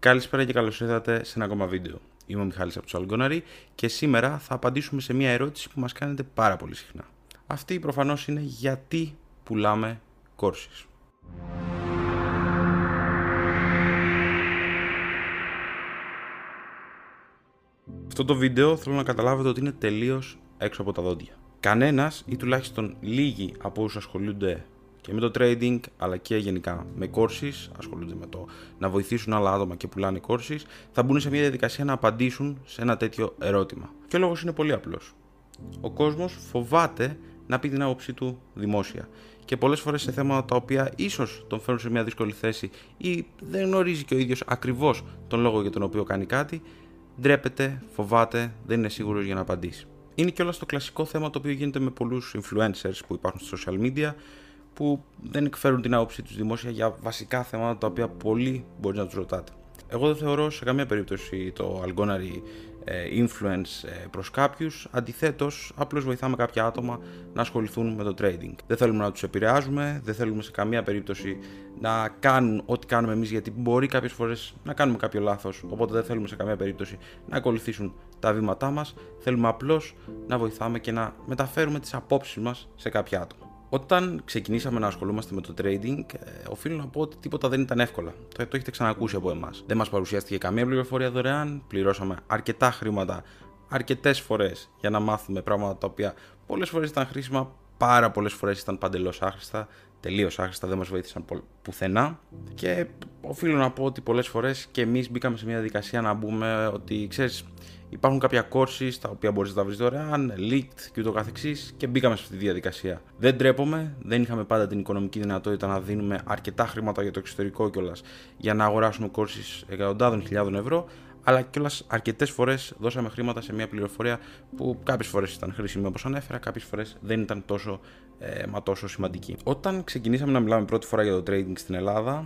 Καλησπέρα και καλώς ήρθατε σε ένα ακόμα βίντεο. Είμαι ο Μιχάλης από τους Αλγκόναρη και σήμερα θα απαντήσουμε σε μια ερώτηση που μας κάνετε πάρα πολύ συχνά. Αυτή προφανώς είναι γιατί πουλάμε κόρσεις. Αυτό το βίντεο θέλω να καταλάβετε ότι είναι τελείως έξω από τα δόντια. Κανένας ή τουλάχιστον λίγοι από όσους ασχολούνται και με το trading αλλά και γενικά με courses, ασχολούνται με το να βοηθήσουν άλλα άτομα και πουλάνε courses, θα μπουν σε μια διαδικασία να απαντήσουν σε ένα τέτοιο ερώτημα. Και ο λόγος είναι πολύ απλός. Ο κόσμος φοβάται να πει την άποψή του δημόσια. Και πολλές φορές σε θέματα τα οποία ίσως τον φέρουν σε μια δύσκολη θέση ή δεν γνωρίζει και ο ίδιος ακριβώς τον λόγο για τον οποίο κάνει κάτι, ντρέπεται, φοβάται, δεν είναι σίγουρος για να απαντήσει. Είναι και όλα στο κλασικό θέμα το οποίο γίνεται με πολλούς influencers που υπάρχουν στα social media, που δεν εκφέρουν την άποψή τους δημόσια για βασικά θέματα τα οποία πολλοί μπορεί να τους ρωτάτε. Εγώ δεν θεωρώ σε καμία περίπτωση το αλγόναρι ε, influence ε, προς κάποιους, αντιθέτως απλώς βοηθάμε κάποια άτομα να ασχοληθούν με το trading. Δεν θέλουμε να τους επηρεάζουμε, δεν θέλουμε σε καμία περίπτωση να κάνουν ό,τι κάνουμε εμείς γιατί μπορεί κάποιες φορές να κάνουμε κάποιο λάθος, οπότε δεν θέλουμε σε καμία περίπτωση να ακολουθήσουν τα βήματά μας, θέλουμε απλώς να βοηθάμε και να μεταφέρουμε τις απόψεις μας σε κάποια άτομα. Όταν ξεκινήσαμε να ασχολούμαστε με το trading, ε, οφείλω να πω ότι τίποτα δεν ήταν εύκολα. Το, το έχετε ξανακούσει από εμάς. Δεν μας παρουσιάστηκε καμία πληροφορία δωρεάν, πληρώσαμε αρκετά χρήματα αρκετές φορές για να μάθουμε πράγματα τα οποία πολλές φορές ήταν χρήσιμα, πάρα πολλές φορές ήταν παντελώς άχρηστα, τελείως άχρηστα, δεν μας βοήθησαν πουθενά. Και οφείλω να πω ότι πολλές φορές και εμείς μπήκαμε σε μια διαδικασία να μπούμε ότι ξέρεις, Υπάρχουν κάποια courses τα οποία μπορείς να τα βρεις δωρεάν, leaked και ούτω καθεξής και μπήκαμε σε αυτή τη διαδικασία. Δεν τρέπομαι, δεν είχαμε πάντα την οικονομική δυνατότητα να δίνουμε αρκετά χρήματα για το εξωτερικό κιόλας για να αγοράσουμε courses εκατοντάδων χιλιάδων ευρώ, αλλά κιόλας αρκετές φορές δώσαμε χρήματα σε μια πληροφορία που κάποιες φορές ήταν χρήσιμη όπως ανέφερα, κάποιες φορές δεν ήταν τόσο, ε, μα τόσο σημαντική. Όταν ξεκινήσαμε να μιλάμε πρώτη φορά για το trading στην Ελλάδα,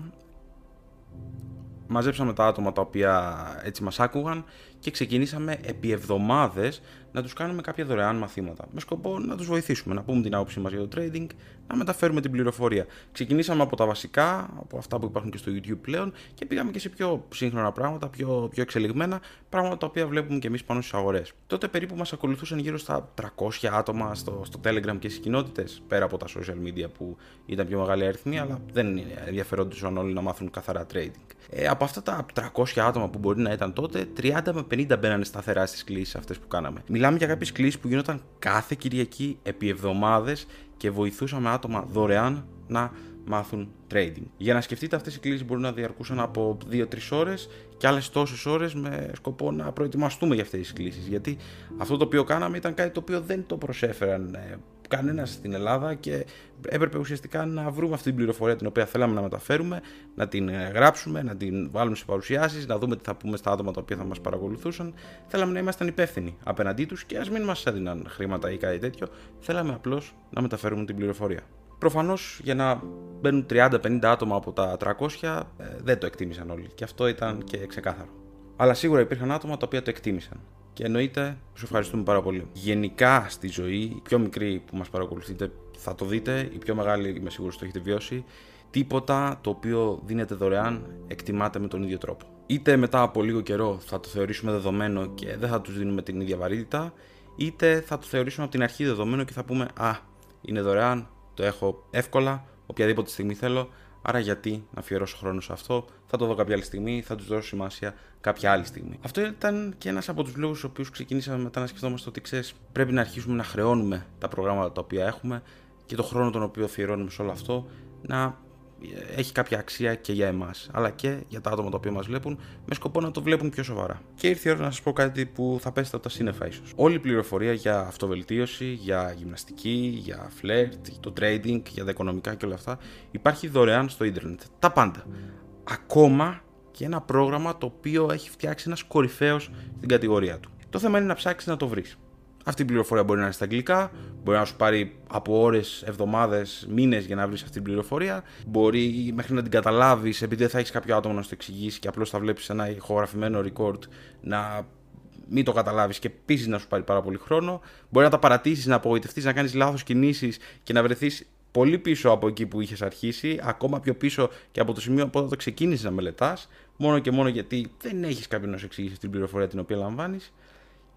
μαζέψαμε τα άτομα τα οποία έτσι μας άκουγαν και ξεκινήσαμε επί εβδομάδες να τους κάνουμε κάποια δωρεάν μαθήματα με σκοπό να τους βοηθήσουμε, να πούμε την άποψή μας για το trading, να μεταφέρουμε την πληροφορία. Ξεκινήσαμε από τα βασικά, από αυτά που υπάρχουν και στο YouTube πλέον και πήγαμε και σε πιο σύγχρονα πράγματα, πιο, πιο εξελιγμένα, πράγματα τα οποία βλέπουμε και εμείς πάνω στις αγορές. Τότε περίπου μας ακολουθούσαν γύρω στα 300 άτομα στο, στο Telegram και στις κοινότητες, πέρα από τα social media που ήταν πιο μεγάλη αριθμή, αλλά δεν ενδιαφερόντουσαν όλοι να μάθουν καθαρά trading. Ε, από αυτά τα 300 άτομα που μπορεί να ήταν τότε, 30 με 50 μπαίνανε σταθερά στις κλήσεις αυτές που κάναμε. Μιλάμε για κάποιες κλήσεις που γινόταν κάθε Κυριακή επί εβδομάδες και βοηθούσαμε άτομα δωρεάν να μάθουν trading. Για να σκεφτείτε, αυτές οι κλήσεις μπορούν να διαρκούσαν από 2-3 ώρες και άλλες τόσες ώρες με σκοπό να προετοιμαστούμε για αυτές τις κλήσεις. Γιατί αυτό το οποίο κάναμε ήταν κάτι το οποίο δεν το προσέφεραν ε, κανένας στην Ελλάδα και έπρεπε ουσιαστικά να βρούμε αυτή την πληροφορία την οποία θέλαμε να μεταφέρουμε, να την ε, γράψουμε, να την βάλουμε σε παρουσιάσεις, να δούμε τι θα πούμε στα άτομα τα οποία θα μας παρακολουθούσαν. Θέλαμε να ήμασταν υπεύθυνοι απέναντί τους και ας μην μας έδιναν χρήματα ή κάτι τέτοιο. Θέλαμε απλώς να μεταφέρουμε την πληροφορία. Προφανώς για να μπαίνουν 30-50 άτομα από τα 300 ε, δεν το εκτίμησαν όλοι και αυτό ήταν και ξεκάθαρο. Αλλά σίγουρα υπήρχαν άτομα τα οποία το εκτίμησαν. Και εννοείται, σου ευχαριστούμε πάρα πολύ. Γενικά στη ζωή, οι πιο μικροί που μας παρακολουθείτε θα το δείτε, οι πιο μεγάλοι είμαι σίγουρος το έχετε βιώσει. Τίποτα το οποίο δίνεται δωρεάν εκτιμάται με τον ίδιο τρόπο. Είτε μετά από λίγο καιρό θα το θεωρήσουμε δεδομένο και δεν θα τους δίνουμε την ίδια βαρύτητα, είτε θα το θεωρήσουμε από την αρχή δεδομένο και θα πούμε Α, είναι δωρεάν, το έχω εύκολα, οποιαδήποτε στιγμή θέλω, άρα γιατί να αφιερώσω χρόνο σε αυτό, θα το δω κάποια άλλη στιγμή, θα τους δώσω σημασία κάποια άλλη στιγμή. Αυτό ήταν και ένας από τους λόγους στους οποίους ξεκινήσαμε μετά να σκεφτόμαστε ότι ξέρεις, πρέπει να αρχίσουμε να χρεώνουμε τα προγράμματα τα οποία έχουμε και το χρόνο τον οποίο αφιερώνουμε σε όλο αυτό να έχει κάποια αξία και για εμάς, αλλά και για τα άτομα τα οποία μας βλέπουν, με σκοπό να το βλέπουν πιο σοβαρά. Και ήρθε η ώρα να σας πω κάτι που θα πέσετε από τα σύννεφα, ίσως. Όλη η πληροφορία για αυτοβελτίωση, για γυμναστική, για φλερτ, το trading, για τα οικονομικά και όλα αυτά υπάρχει δωρεάν στο ίντερνετ. Τα πάντα. Ακόμα και ένα πρόγραμμα το οποίο έχει φτιάξει ένας κορυφαίος στην κατηγορία του. Το θέμα είναι να ψάξεις να το βρεις. Αυτή η πληροφορία μπορεί να είναι στα αγγλικά, μπορεί να σου πάρει από ώρες, εβδομάδες, μήνες για να βρεις αυτή την πληροφορία. Μπορεί μέχρι να την καταλάβεις, επειδή δεν θα έχεις κάποιο άτομο να σου το εξηγήσει και απλώς θα βλέπεις ένα ηχογραφημένο record να μην το καταλάβεις και επίσης να σου πάρει πάρα πολύ χρόνο. Μπορεί να τα παρατήσεις, να απογοητευτείς, να κάνεις λάθος κινήσεις και να βρεθείς πολύ πίσω από εκεί που είχες αρχίσει, ακόμα πιο πίσω και από το σημείο που το ξεκίνησες να μελετάς. μόνο και μόνο γιατί δεν έχεις κάποιον να σου εξηγήσει την πληροφορία την οποία λαμβάνεις.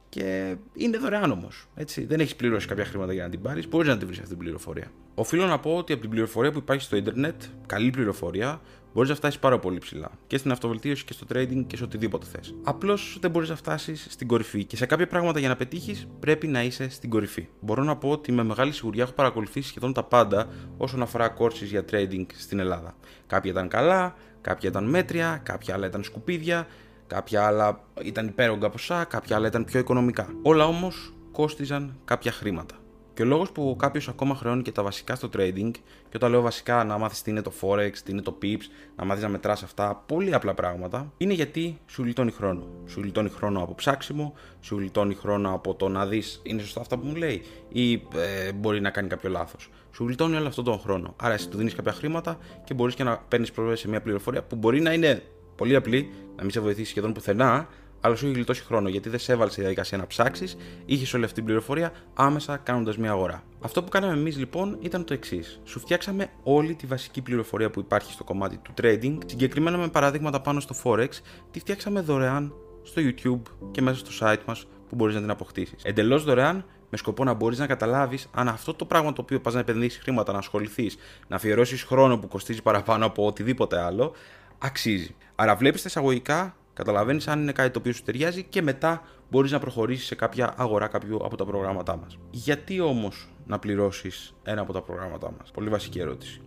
Και είναι δωρεάν όμως. Δεν έχεις πληρώσει κάποια χρήματα για να την πάρεις. Μπορείς να την βρεις αυτή την πληροφορία. Οφείλω να πω ότι από την πληροφορία που υπάρχει στο Ιντερνετ, καλή πληροφορία, μπορείς να φτάσεις πάρα πολύ ψηλά. Και στην αυτοβελτίωση και στο trading και σε οτιδήποτε θες. Απλώς δεν μπορείς να φτάσεις στην κορυφή. Και σε κάποια πράγματα για να πετύχεις πρέπει να είσαι στην κορυφή. Μπορώ να πω ότι με μεγάλη σιγουριά έχω παρακολουθήσει σχεδόν τα πάντα όσον αφορά courses για trading στην Ελλάδα. Κάποια ήταν καλά, κάποια ήταν μέτρια, κάποια άλλα ήταν σκουπίδια, κάποια άλλα ήταν υπέρογκα ποσά, κάποια άλλα ήταν πιο οικονομικά. Όλα όμως κόστιζαν κάποια χρήματα. Και ο λόγος που κάποιος ακόμα χρεώνει και τα βασικά στο trading, και όταν λέω βασικά να μάθεις τι είναι το Forex, τι είναι το Pips, να μάθεις να μετράς αυτά, πολύ απλά πράγματα, είναι γιατί σου γλιτώνει χρόνο. Σου γλιτώνει χρόνο από ψάξιμο, σου γλιτώνει χρόνο από το να δεις είναι σωστά αυτά που μου λέει, ή ε, μπορεί να κάνει κάποιο λάθος. Σου γλιτώνει όλο αυτόν τον χρόνο. Άρα εσύ του δίνεις κάποια χρήματα και μπορείς και να παίρνεις πρόσβαση σε μια πληροφορία που μπορεί να είναι πολύ απλή, να μην σε βοηθήσει σχεδόν πουθενά, αλλά σου έχει γλιτώσει χρόνο γιατί δεν σε έβαλε στη διαδικασία να ψάξεις, είχες όλη αυτή την πληροφορία άμεσα κάνοντας μια αγορά. Αυτό που κάναμε εμείς λοιπόν ήταν το εξής. Σου φτιάξαμε όλη τη βασική πληροφορία που υπάρχει στο κομμάτι του trading, συγκεκριμένα με παραδείγματα πάνω στο Forex, τη φτιάξαμε δωρεάν στο YouTube και μέσα στο site μας που μπορείς να την αποκτήσεις. Εντελώς δωρεάν με σκοπό να μπορείς να καταλάβεις αν αυτό το πράγμα το οποίο πας να επενδύσεις χρήματα, να ασχοληθείς, να αφιερώσεις χρόνο που κοστίζει παραπάνω από οτιδήποτε άλλο, αξίζει. Άρα βλέπεις τα εισαγωγικά Καταλαβαίνεις αν είναι κάτι το οποίο σου ταιριάζει και μετά μπορείς να προχωρήσεις σε κάποια αγορά κάποιου από τα προγράμματά μας. Γιατί όμως να πληρώσεις ένα από τα προγράμματά μας, Πολύ βασική ερώτηση.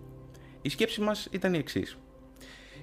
Η σκέψη μας ήταν η εξής.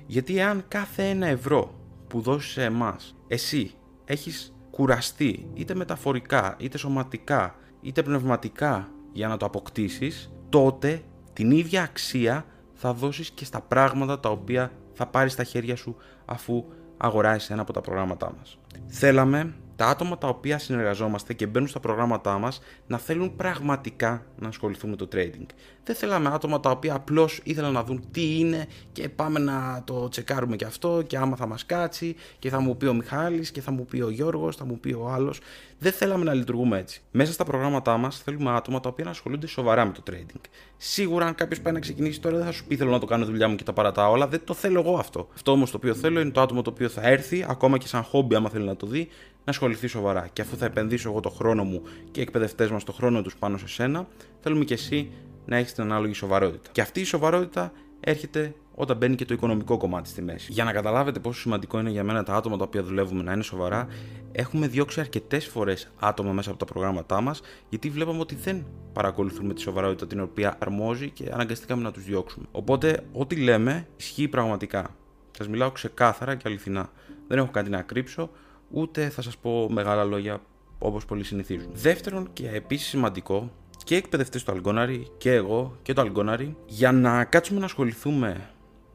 Γιατί εάν κάθε ένα ευρώ που δώσεις σε εμάς, εσύ έχεις κουραστεί είτε μεταφορικά, είτε σωματικά, είτε πνευματικά για να το αποκτήσεις, τότε την ίδια αξία θα δώσεις και στα πράγματα τα οποία θα πάρεις στα χέρια σου αφού αγοράσεις ένα από τα προγράμματά μας. Θέλαμε τα άτομα τα οποία συνεργαζόμαστε και μπαίνουν στα προγράμματά μας να θέλουν πραγματικά να ασχοληθούν με το trading. Δεν θέλαμε άτομα τα οποία απλώς ήθελαν να δουν τι είναι και πάμε να το τσεκάρουμε και αυτό και άμα θα μας κάτσει και θα μου πει ο Μιχάλης και θα μου πει ο Γιώργος, θα μου πει ο άλλος. Δεν θέλαμε να λειτουργούμε έτσι. Μέσα στα προγράμματά μας θέλουμε άτομα τα οποία να ασχολούνται σοβαρά με το trading. Σίγουρα, αν κάποιος πάει να ξεκινήσει τώρα, δεν θα σου πει θέλω να το κάνω δουλειά μου και τα παρατάω, αλλά δεν το θέλω εγώ αυτό. Αυτό όμως το οποίο θέλω είναι το άτομο το οποίο θα έρθει, ακόμα και σαν χόμπι, άμα θέλει να το δει, να ασχοληθεί σοβαρά. Και αφού θα επενδύσω εγώ το χρόνο μου και οι εκπαιδευτές μας το χρόνο τους πάνω σε σένα, θέλουμε και εσύ να έχεις την ανάλογη σοβαρότητα. Και αυτή η σοβαρότητα έρχεται όταν μπαίνει και το οικονομικό κομμάτι στη μέση. Για να καταλάβετε πόσο σημαντικό είναι για μένα τα άτομα τα οποία δουλεύουμε να είναι σοβαρά, έχουμε διώξει αρκετές φορές άτομα μέσα από τα προγράμματά μας, γιατί βλέπαμε ότι δεν παρακολουθούν με τη σοβαρότητα την οποία αρμόζει και αναγκαστήκαμε να τους διώξουμε. Οπότε, ό,τι λέμε ισχύει πραγματικά. Σας μιλάω ξεκάθαρα και αληθινά. Δεν έχω κάτι να κρύψω, ούτε θα σας πω μεγάλα λόγια όπως πολλοί συνηθίζουν. Δεύτερον και επίσης σημαντικό, και οι εκπαιδευτές του Αλγκόναρη και εγώ και το Αλγκόναρη, για να κάτσουμε να ασχοληθούμε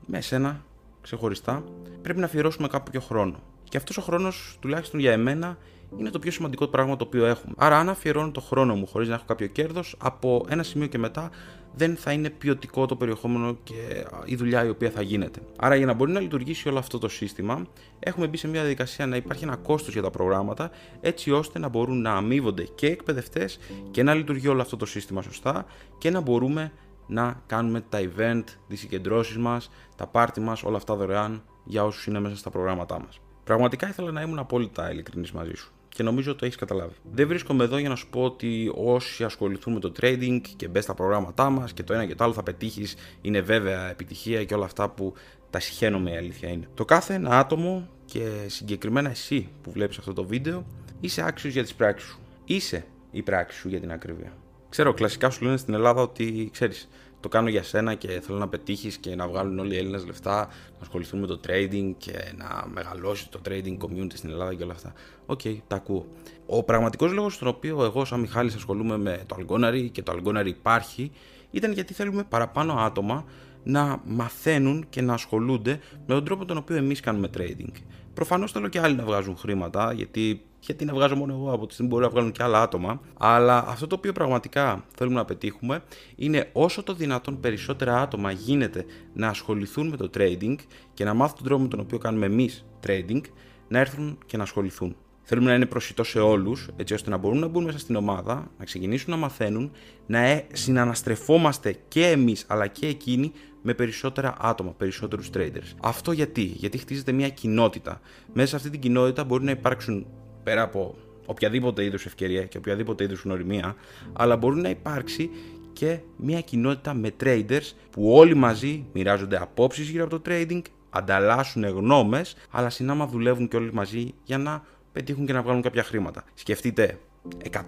με εσένα ξεχωριστά, πρέπει να αφιερώσουμε κάποιο χρόνο. Και αυτός ο χρόνος, τουλάχιστον για εμένα, είναι το πιο σημαντικό πράγμα το οποίο έχουμε. Άρα, αν αφιερώνω το χρόνο μου χωρίς να έχω κάποιο κέρδος, από ένα σημείο και μετά δεν θα είναι ποιοτικό το περιεχόμενο και η δουλειά η οποία θα γίνεται. Άρα, για να μπορεί να λειτουργήσει όλο αυτό το σύστημα, έχουμε μπει σε μια διαδικασία να υπάρχει ένα κόστος για τα προγράμματα, έτσι ώστε να μπορούν να αμείβονται και εκπαιδευτές και να λειτουργεί όλο αυτό το σύστημα σωστά και να μπορούμε να κάνουμε τα event, τις συγκεντρώσεις μας, τα πάρτι μας, όλα αυτά δωρεάν για όσους είναι μέσα στα προγράμματά μας. Πραγματικά ήθελα να ήμουν απόλυτα ειλικρινής μαζί σου και νομίζω ότι το έχεις καταλάβει. Δεν βρίσκομαι εδώ για να σου πω ότι όσοι ασχοληθούν με το trading και μπες στα προγράμματά μας και το ένα και το άλλο θα πετύχεις, είναι βέβαια επιτυχία και όλα αυτά που τα συχαίνομαι η αλήθεια είναι. Το κάθε ένα άτομο και συγκεκριμένα εσύ που βλέπεις αυτό το βίντεο είσαι άξιος για τις πράξεις σου. Είσαι η πράξη σου για την ακρίβεια. Ξέρω, κλασικά σου λένε στην Ελλάδα ότι ξέρεις, το κάνω για σένα και θέλω να πετύχεις και να βγάλουν όλοι οι Έλληνες λεφτά, να ασχοληθούν με το trading και να μεγαλώσει το trading community στην Ελλάδα και όλα αυτά. OK, okay, τα ακούω. Ο πραγματικός λόγος στον οποίο εγώ, σαν Μιχάλης, ασχολούμαι με το Algonary και το Algonary υπάρχει, ήταν γιατί θέλουμε παραπάνω άτομα να μαθαίνουν και να ασχολούνται με τον τρόπο τον οποίο εμείς κάνουμε trading. Προφανώς θέλω και άλλοι να βγάζουν χρήματα, γιατί, γιατί να βγάζω μόνο εγώ από τη στιγμή μπορεί να βγάλουν και άλλα άτομα. Αλλά αυτό το οποίο πραγματικά θέλουμε να πετύχουμε είναι όσο το δυνατόν περισσότερα άτομα γίνεται να ασχοληθούν με το trading και να μάθουν τον τρόπο με τον οποίο κάνουμε εμείς trading, να έρθουν και να ασχοληθούν. Θέλουμε να είναι προσιτό σε όλους, έτσι ώστε να μπορούν να μπουν μέσα στην ομάδα, να ξεκινήσουν να μαθαίνουν, να ε, συναναστρεφόμαστε και εμείς αλλά και εκείνοι με περισσότερα άτομα, περισσότερους traders. Αυτό γιατί, γιατί χτίζεται μια κοινότητα. Μέσα σε αυτή την κοινότητα μπορεί να υπάρξουν πέρα από οποιαδήποτε είδους ευκαιρία και οποιαδήποτε είδους γνωριμία, αλλά μπορεί να υπάρξει και μια κοινότητα με traders που όλοι μαζί μοιράζονται απόψεις γύρω από το trading, ανταλλάσσουν γνώμες, αλλά συνάμα δουλεύουν και όλοι μαζί για να πετύχουν και να βγάλουν κάποια χρήματα. Σκεφτείτε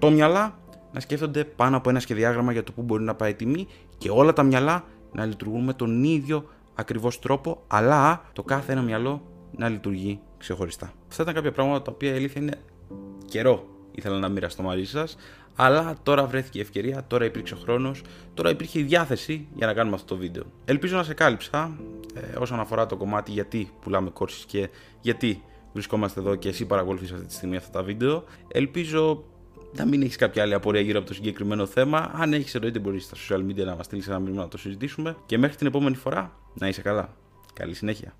100 μυαλά να σκέφτονται πάνω από ένα σχεδιάγραμμα για το πού μπορεί να πάει η τιμή και όλα τα μυαλά να λειτουργούν με τον ίδιο ακριβώς τρόπο, αλλά το κάθε ένα μυαλό να λειτουργεί ξεχωριστά. Αυτά ήταν κάποια πράγματα τα οποία η αλήθεια είναι καιρό ήθελα να μοιραστώ μαζί σας. Αλλά τώρα βρέθηκε η ευκαιρία, τώρα υπήρξε ο χρόνος, τώρα υπήρχε η διάθεση για να κάνουμε αυτό το βίντεο. Ελπίζω να σε κάλυψα ε, όσον αφορά το κομμάτι γιατί πουλάμε κόρσει και γιατί βρισκόμαστε εδώ και εσύ παρακολουθείς αυτή τη στιγμή αυτά τα βίντεο. Ελπίζω να μην έχεις κάποια άλλη απορία γύρω από το συγκεκριμένο θέμα. Αν έχεις, εννοείται μπορείς στα social media να μας στείλεις ένα μήνυμα να το συζητήσουμε. Και μέχρι την επόμενη φορά να είσαι καλά. Καλή συνέχεια.